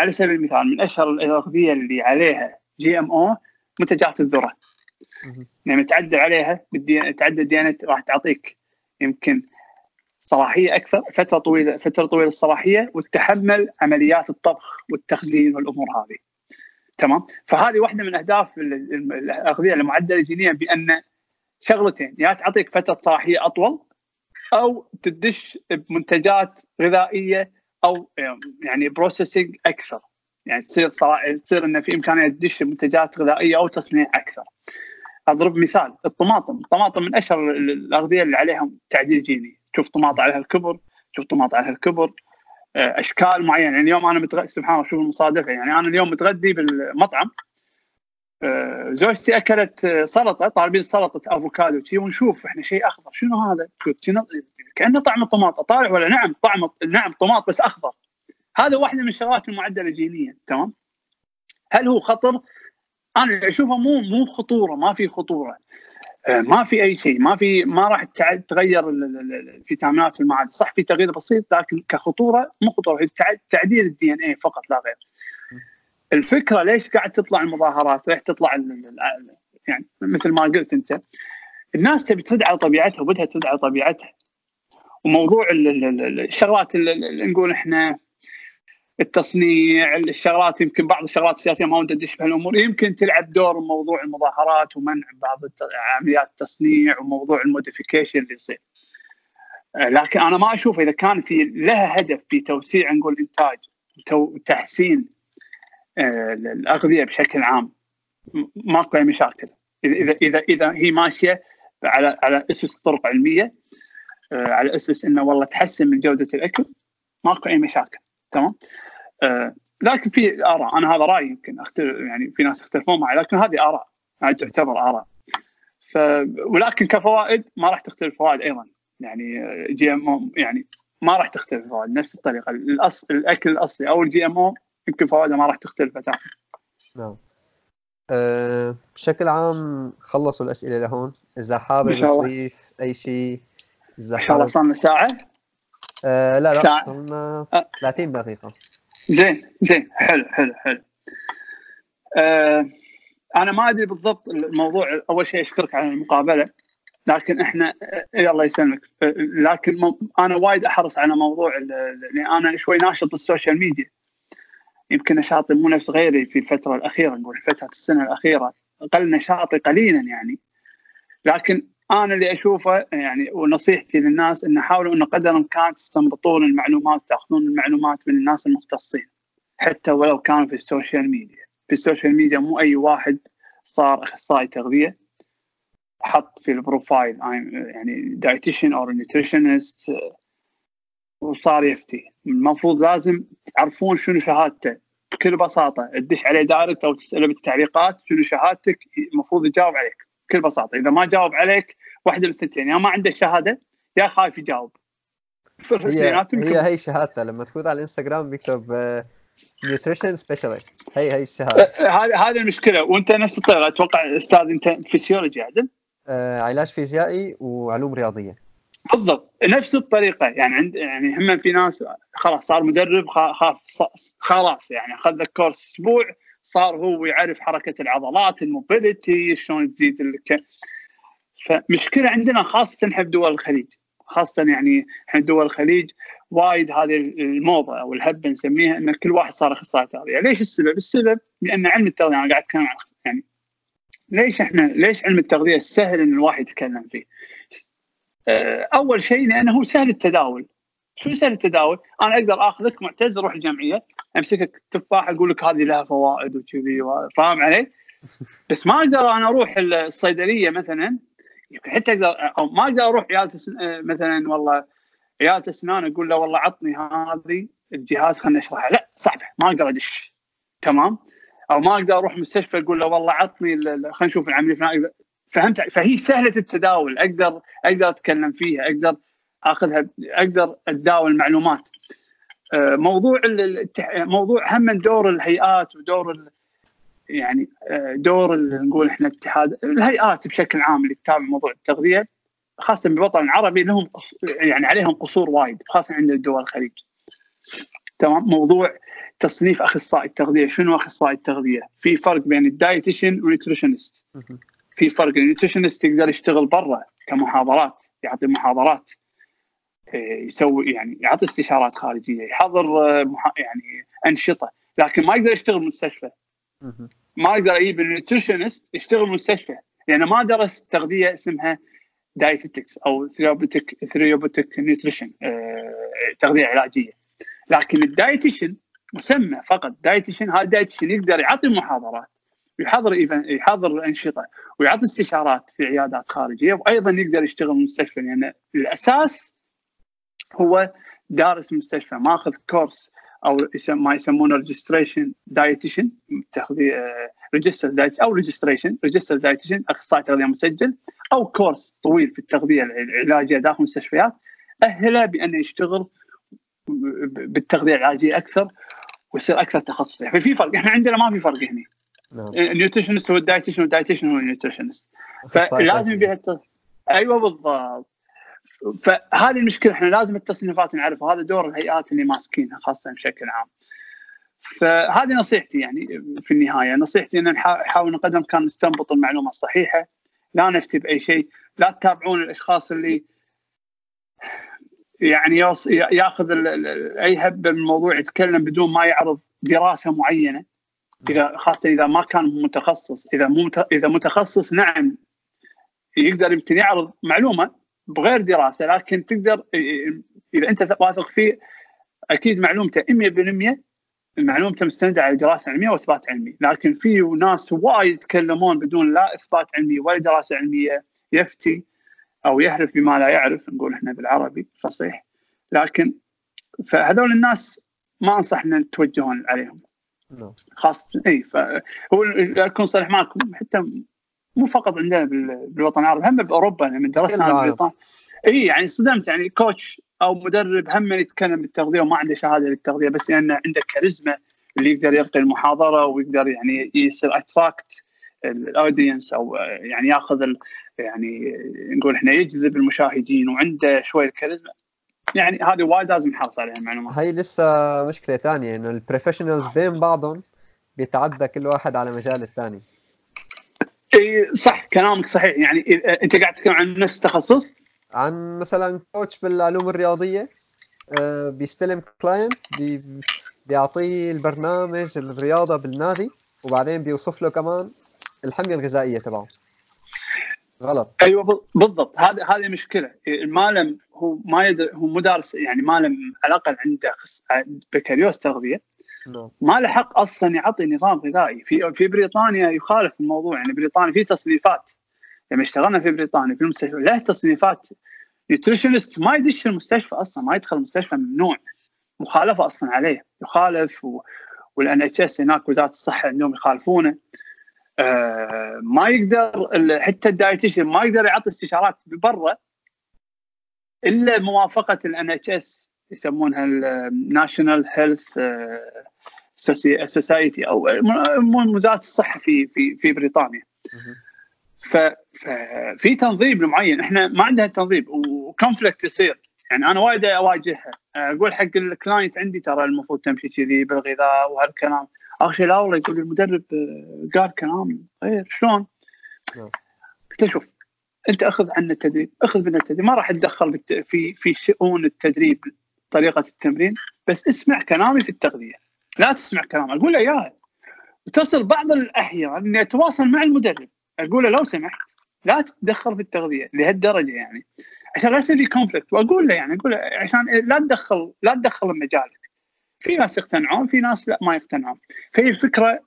[SPEAKER 3] على سبيل المثال من أشهر الاغذيه اللي عليها GMO منتجات الذرة.
[SPEAKER 2] مهم.
[SPEAKER 3] يعني تعدل عليها بال D تعدل ال DN راح تعطيك يمكن صلاحيه أكثر فترة طويلة فترة طويلة الصلاحية وتتحمل عمليات الطبخ والتخزين والأمور هذه. تمام؟ فهذه واحدة من أهداف ال- ال- الأغذية المعدلة جينيا بأن شغلتين يا تعطيك فترة صلاحية أطول أو تدش بمنتجات غذائية أو يعني بروسيسنج أكثر. يعني تصير تصير إنه في إمكانية تدش بمنتجات غذائية أو تصنيع أكثر. أضرب مثال الطماطم، الطماطم من أشهر ال- الأغذية اللي عليهم تعديل جيني، تشوف طماطم عليها الكبر، تشوف طماطم عليها الكبر. آه، أشكال معينة. يعني اليوم أنا متغدي سبحان الله شوف المصادفه يعني أنا اليوم متغدي بالمطعم. آه، زوجتي أكلت آه، سلطة طالبين سلطة أفوكادو. شي ونشوف إحنا شيء أخضر. شنو هذا؟ كأنه طعم الطماط طالع ولا نعم؟ طعم نعم طماط بس أخضر. هذا واحدة من الشغلات المعدلة جينيا. تمام؟ هل هو خطر؟ أنا اللي أشوفه مو مو خطورة. ما في خطورة. ما في اي شيء ما في ما راح تع- تغير ال- ال- ال- الفيتامينات والمعادن صح في تغيير بسيط لكن كخطوره مو خطوره هي تع- تعديل الدي ان اي فقط لا غير الفكرة ليش قاعد تطلع المظاهرات ليش تطلع يعني مثل ما قلت انت الناس تبي ترد على طبيعتها وبدها ترد على طبيعتها وموضوع ال- ال- ال- الشغلات اللي نقول إحنا التصنيع الشغلات يمكن بعض الشغلات السياسية ما ودي ادش بهالأمور. يمكن تلعب دور موضوع المظاهرات ومنع بعض عمليات التصنيع وموضوع الموديفيكيشن اللي يصير. لكن أنا ما أشوف إذا كان في لها هدف في توسيع نقول انتاج وتحسين آه، الأغذية بشكل عام ماكو أي مشاكل. اذا اذا اذا إذا هي ماشية على على أسس طرق علميه آه، على أسس إنه والله تحسن من جودة الأكل ماكو أي مشاكل. تمام؟ آه، لكن في آراء. أنا هذا رايي يمكن اختلف يعني في ناس يختلفون معي لكن هذه آراء. هذه تعتبر آراء. ف ولكن كفوائد ما راح تختلف الفوائد أيضا. يعني GMO يعني ما راح تختلف الفوائد نفس الطريقة. الأصل الأكل الأصلي أو ال GMO يمكن فوائده ما راح تختلف بتاتا
[SPEAKER 2] نعم. أه بشكل عام خلصوا الأسئلة لهون. إذا حابب. تضيف أي شيء إذا
[SPEAKER 3] إن شاء الله صار ساعه
[SPEAKER 2] أه لا لا. صرنا
[SPEAKER 3] أه.
[SPEAKER 2] 30 دقيقة.
[SPEAKER 3] زين زين حلو حلو حلو. آه أنا ما أدري بالضبط الموضوع أول شيء أشكرك على المقابلة لكن إحنا آه، الله يسلمك. آه، لكن أنا وايد أحرص على موضوع لأن أنا شوي ناشط بالسوشيال ميديا. يمكن نشاطي مو نفس غيري في الفترة الأخيرة نقول فترة السنة الأخيرة أقل نشاطي قليلا يعني. لكن أنا اللي أشوفه يعني ونصيحتي للناس إن حاولوا إن قدر الإمكان تستنبطون المعلومات تأخذون المعلومات من الناس المختصين حتى ولو كانوا في ال social media. في ال social media مو أي واحد صار إخصائي تغذية. حط في ال profile يعني dietitian أو nutritionist وصار يفتي. المفروض لازم تعرفون شنو شهادته بكل بساطة تدش عليه direct أو تسأله بالتعليقات شنو شهادتك المفروض يجاوب عليك. بكل بساطة. إذا ما جاوب عليك واحدة من الثنتين يا ما عنده شهادة يا خايف يجاوب.
[SPEAKER 2] هي هي هي شهادته لما تفوت على الإنستغرام بيكتب nutrition specialist هي هي الشهادة.
[SPEAKER 3] هذه هذه المشكلة. وأنت نفس الطريقة. أتوقع أستاذ أنت فيسيولوجي عدل.
[SPEAKER 2] آه علاج فيزيائي وعلوم رياضية.
[SPEAKER 3] بالضبط. نفس الطريقة. يعني عند يعني هم في ناس خلاص صار مدرب خاف خلاص يعني. أخذ له كورس أسبوع صار هو يعرف حركة العضلات الموبيليتي شلون تزيد الك... فمشكلة عندنا خاصة إحنا بدول الخليج خاصة يعني إحنا دول الخليج وايد هذه الموضة أو الهبه نسميها إن كل واحد صار أخصائي تغذية، ليش السبب؟ السبب لأن علم التغذية أنا قاعد أتكلم عن يعني ليش إحنا ليش علم التغذية سهل إن الواحد يتكلم فيه؟ آه، أول شيء لأنه سهل التداول شو سهل التداول؟ أنا أقدر آخذك معتز أروح الجمعية امسكك تفاحه أقول لك هذه لها فوائد وكذي فاهم علي؟ بس ما أقدر أنا أروح الصيدلية مثلا. حتى أقدر أو ما أقدر أروح عيادة آه، مثلا والله عيادة اسنان أقول له والله عطني هذه الجهاز خليني اشرحها. لا صعبه ما أقدر ادش. تمام؟ أو ما أقدر أروح مستشفى أقول له والله عطني خلينا نشوف العملية فهمت؟ فهي سهلة التداول. أقدر أقدر اتكلم فيها أقدر اخذها أقدر اتداول معلومات. موضوع موضوع هم دور الهيئات ودور يعني آه، دور نقول إحنا اتحاد الهيئات بشكل عام اللي تتابع موضوع التغذية خاصة بالوطن العربي لهم يعني عليهم قصور وايد خاصة عند دول الخليج. تمام؟ موضوع تصنيف أخصائي التغذية شنو أخصائي التغذية؟ في فرق بين ال dietitian وال nutritionist. في فرق ال nutritionist يقدر يشتغل برا كمحاضرات يعطي محاضرات. يسوي يعني يعطي استشارات خارجية يحضر آه، يعني أنشطة لكن ما يقدر يشتغل مستشفى. ما أقدر أجيب ال nutritionist يشتغل مستشفى لأنه ما درس تغذية اسمها dietetics أو therapeutic therapeutic nutrition تغذية علاجية. لكن ال dietitian مسمى فقط. dietitian هذا dietitian يقدر يعطي محاضرات يحضر يحضر أنشطة ويعطي استشارات في عيادات خارجية وأيضا يقدر يشتغل مستشفى لأن يعني الأساس هو دارس مستشفى ماخذ course أو ما يسمونه registration dietitian تغذيه register diet أو registration register dietitian أخصائي تغذية مسجل أو course طويل في التغذية العلاجية داخل المستشفيات. أهله بانه يشتغل بالتغذية العلاجية أكثر ويصير أكثر تخصص. يعني في فرق إحنا عندنا ما في فرق هنا النيوتريشنست هو الدايتيشن والدايتيشن هو النيوتريشنست فلازم بها أيوه بالضبط. فهذه المشكلة إحنا لازم التصنيفات نعرفها هذا دور الهيئات اللي ماسكينها خاصة بشكل عام. فهذه نصيحتي يعني في النهاية. نصيحتي إن نحاول قدر الإمكان نستنبط المعلومة الصحيحة لا نفتي بأي شيء لا تتابعون الأشخاص اللي يعني يأخذ أي هبه من الموضوع يتكلم بدون ما يعرض دراسة معينة. إذا خاصة إذا ما كان متخصص إذا مو إذا متخصص نعم يقدر يمكن يعرض معلومة بغير دراسة لكن تقدر إذا أنت واثق فيه أكيد معلومته 100% معلومته مستندة على دراسة علمية وإثبات علمي، لكن في ناس وايد يتكلمون بدون لا إثبات علمي ولا دراسة علمية يفتي أو يحلف بما لا يعرف نقول إحنا بالعربي فصيح لكن فهذول الناس ما أنصح إن توجهون عليهم. نعم. خاصة إي فهو اكون صريح معكم حتى مو فقط عندنا بالوطن العربي هم بأوروبا لما درسنا بريطانيا إي يعني صدمت يعني coach أو مدرب هم يتكلم بالتغذية وما عنده شهادة للتغذية بس لأنه عنده كاريزما اللي يقدر يلقي المحاضرة ويقدر يعني يصير attract ال audience أو يعني يأخذ يعني نقول إحنا يجذب المشاهدين وعنده شوية كاريزما. يعني هذه وايد لازم نحافظ عليها المعلومات.
[SPEAKER 2] هي لسه مشكلة ثانية إنه ال professionals بين بعضهم بيتعدى كل واحد على مجال الثاني.
[SPEAKER 3] صح كلامك صحيح. يعني أنت قاعد تتكلم عن نفس التخصص
[SPEAKER 2] عن مثلا coach بالعلوم الرياضية آه، بيستلم client بي بيعطيه البرنامج الرياضة بالنادي وبعدين بيوصف له كمان الحمية الغذائية تبعه. غلط.
[SPEAKER 3] أيوه بالضبط. هذه هذه مشكلة. ما لم هو ما يدر هو مدرس يعني ما لم على الأقل عنده بكالوريوس تغذية. ما له حق أصلا يعطي نظام غذائي. في في بريطانيا يخالف الموضوع. يعني بريطانيا في تصنيفات. لما اشتغلنا في بريطانيا في المستشفى له تصنيفات. نيوتريشنست ما يدش المستشفى أصلا. ما يدخل المستشفى ممنوع مخالفة أصلا عليه. يخالف و... وال NHS هناك وزارة الصحة عندهم يخالفونه. آه ما يقدر حتى ال dietitian ما يقدر يعطي استشارات برا إلا موافقة ال NHS يسمونها ال National Health Society أو وزارة الصحة في في في بريطانيا. ففي تنظيم معين. إحنا ما عندنا تنظيم و conflict يصير. يعني أنا وايد أواجهها. أقول حق الكلاينت عندي ترى المفروض تمشي كذي بالغذاء وهالكلام. اخر شيء لا والله يقول المدرب آه، قال كلام غير. شلون؟
[SPEAKER 2] نعم.
[SPEAKER 3] قلت له شوف أنت أخذ عنا التدريب. أخذ منا التدريب. ما راح اتدخل في في شؤون التدريب طريقة التمرين بس اسمع كلامي في التغذية. لا تسمع كلام أقول له اياها وتصل بعض الأحيان إني أتواصل مع المدرب أقول له لو سمحت لا تتدخل في التغذية لهالدرجة يعني. عشان لا يصير في conflict وأقول له يعني أقول له عشان لا تدخل لا تدخل مجالك. في ناس يقتنعون في ناس لا ما يقتنعون. فهي الفكرة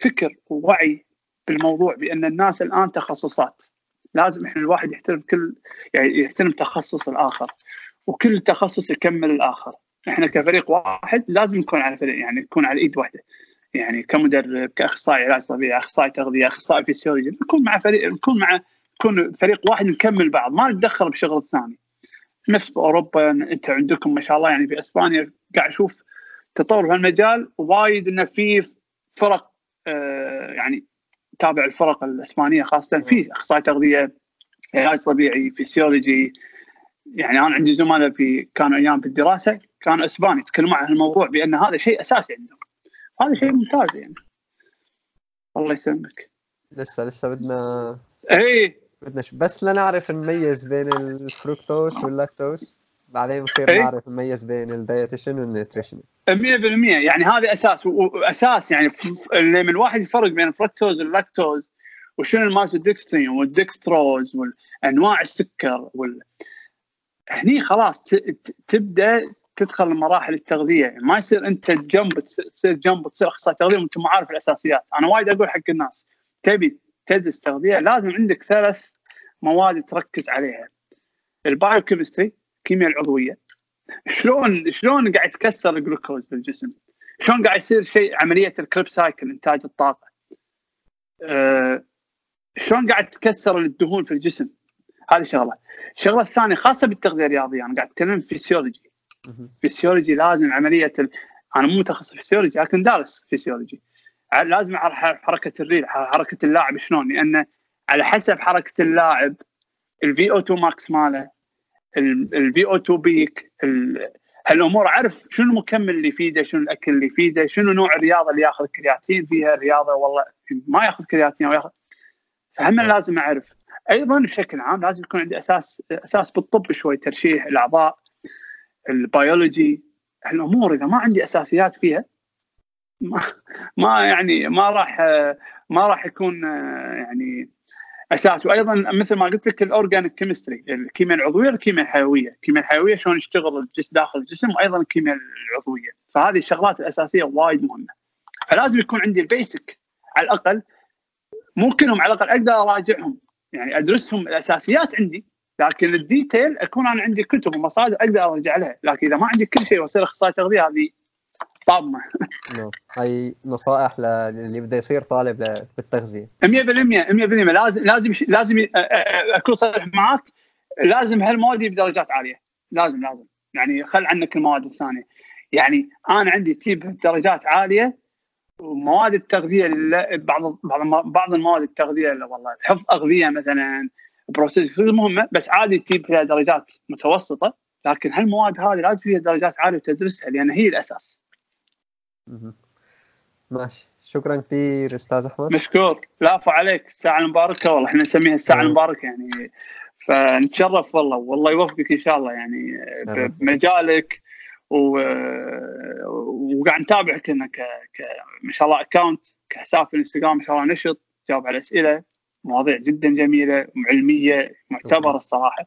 [SPEAKER 3] فكر ووعي بالموضوع بأن الناس الآن تخصصات. لازم إحنا الواحد يحترم كل يعني يحترم تخصص الآخر. وكل تخصص يكمل الآخر. إحنا كفريق واحد لازم نكون على فريق يعني نكون على إيد واحدة. يعني كمدرب كأخصائي علاج طبيعي أخصائي تغذية أخصائي فيسيولوجي نكون مع فريق نكون مع نكون فريق واحد نكمل بعض ما نتدخل بشغل الثاني نفس بأوروبا أنت عندكم ما شاء الله يعني في إسبانيا قاعد أشوف تطور في المجال وايد إنه في فرق آه يعني تابع الفرق الإسبانية خاصة. في أخصائي تغذية علاج طبيعي فيسيولوجي يعني أنا عندي زملاء في كانوا أيام في الدراسة كانوا اسبان يتكلمون عن الموضوع بأن هذا شيء أساسي عندهم. هذا شيء ممتاز يعني. الله يسلمك.
[SPEAKER 2] لسه لسه بدنا
[SPEAKER 3] اي
[SPEAKER 2] بدنا ش... بس لنعرف نميز بين الفركتوز واللاكتوز. بعدين بصير
[SPEAKER 3] إيه.
[SPEAKER 2] نعرف نميز بين ال dietitian وال nutrition
[SPEAKER 3] 100% يعني هذا أساس. واساس يعني لما الواحد يفرق بين الفركتوز واللاكتوز وشنو المالتودكسترين والدكستروز وانواع السكر وال هني خلاص تبدأ تدخل مراحل التغذية. ما يصير أنت جنب تصير جنب تصير أخصائي تغذية وانت ما عارف الأساسيات. أنا وايد أقول حق الناس تبي تدرس تغذية لازم عندك ثلاث مواد تركز عليها. ال biochemistry الكيمياء العضوية. شلون شلون قاعد يتكسر الجلوكوز بالجسم؟ شلون قاعد يصير شيء عملية ال Krebs cycle إنتاج الطاقة؟ أه شلون قاعد تتكسر الدهون في الجسم؟ هذه شغلة. الشغلة الثانية خاصة بالتغذية الرياضية أنا قاعد أتكلم فيسيولوجي. فيسيولوجي لازم عملية ال... أنا مو متخصص فيسيولوجي لكن دارس فيسيولوجي لازم أعرف حركة الريل حركة اللاعب شلون لأن على حسب حركة اللاعب ال VO2 max ماله ال VO2 peak ال- هالأمور أعرف شنو المكمل اللي يفيده شنو الأكل اللي يفيده شنو نوع الرياضة اللي ياخذ كرياتين فيها الرياضة والله ما ياخذ كرياتين أو ياخذ. فهم لازم أعرف. أيضا بشكل عام لازم يكون عندي أساس أساس بالطب شوي تشريح الأعضاء البيولوجي الأمور. إذا ما عندي أساسيات فيها ما, ما يعني ما راح ما راح يكون يعني أساس. وأيضا مثل ما قلت لك ال organic chemistry الكيمياء العضوية والكيمياء الحيوية، الكيمياء الحيوية شلون يشتغل الجسم داخل الجسم وأيضا الكيمياء العضوية، فهذه الشغلات الأساسية وايد مهمة. فلازم يكون عندي ال basic على الأقل مو كلهم على الأقل أقدر أراجعهم. يعني أدرسهم الأساسيات عندي لكن الديتيل أكون أنا عندي كتب ومصادر أقدر ارجع لها، لكن إذا ما عندي كل شيء وأصير أخصائي تغذية هذه طامة.
[SPEAKER 2] نعم. هاي نصائح للي بده يصير طالب بالتغذية.
[SPEAKER 3] 100% 100% لازم لازم لازم أكون صريح معاك لازم هالمواد بدرجات عالية. لازم لازم. يعني خل عنك المواد الثانية. يعني أنا عندي تجيب درجات عالية ومواد التغذية بعض بعض بعض المواد التغذية والله حفظ أغذية مثلا بروسيس مهمه بس عادي تجيب فيها درجات متوسطة لكن هالمواد هذه لازم فيها درجات عالية وتدرسها لأن هي
[SPEAKER 2] الأساس. ماشي شكرا كثير أستاذ أحمد
[SPEAKER 3] مشكور لا عليك الساعة المباركة والله إحنا نسميها الساعة
[SPEAKER 2] أه.
[SPEAKER 3] المباركة يعني فنتشرف والله والله يوفقك إن شاء الله يعني. بمجالك. وقاعد نتابعك انك ك... ك... ما شاء الله account كحساب في الانستغرام ما شاء الله نشط تجاوب على أسئلة مواضيع جدا جميلة وعلميه معتبرة الصراحة.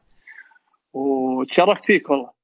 [SPEAKER 3] وتشرفت فيك والله.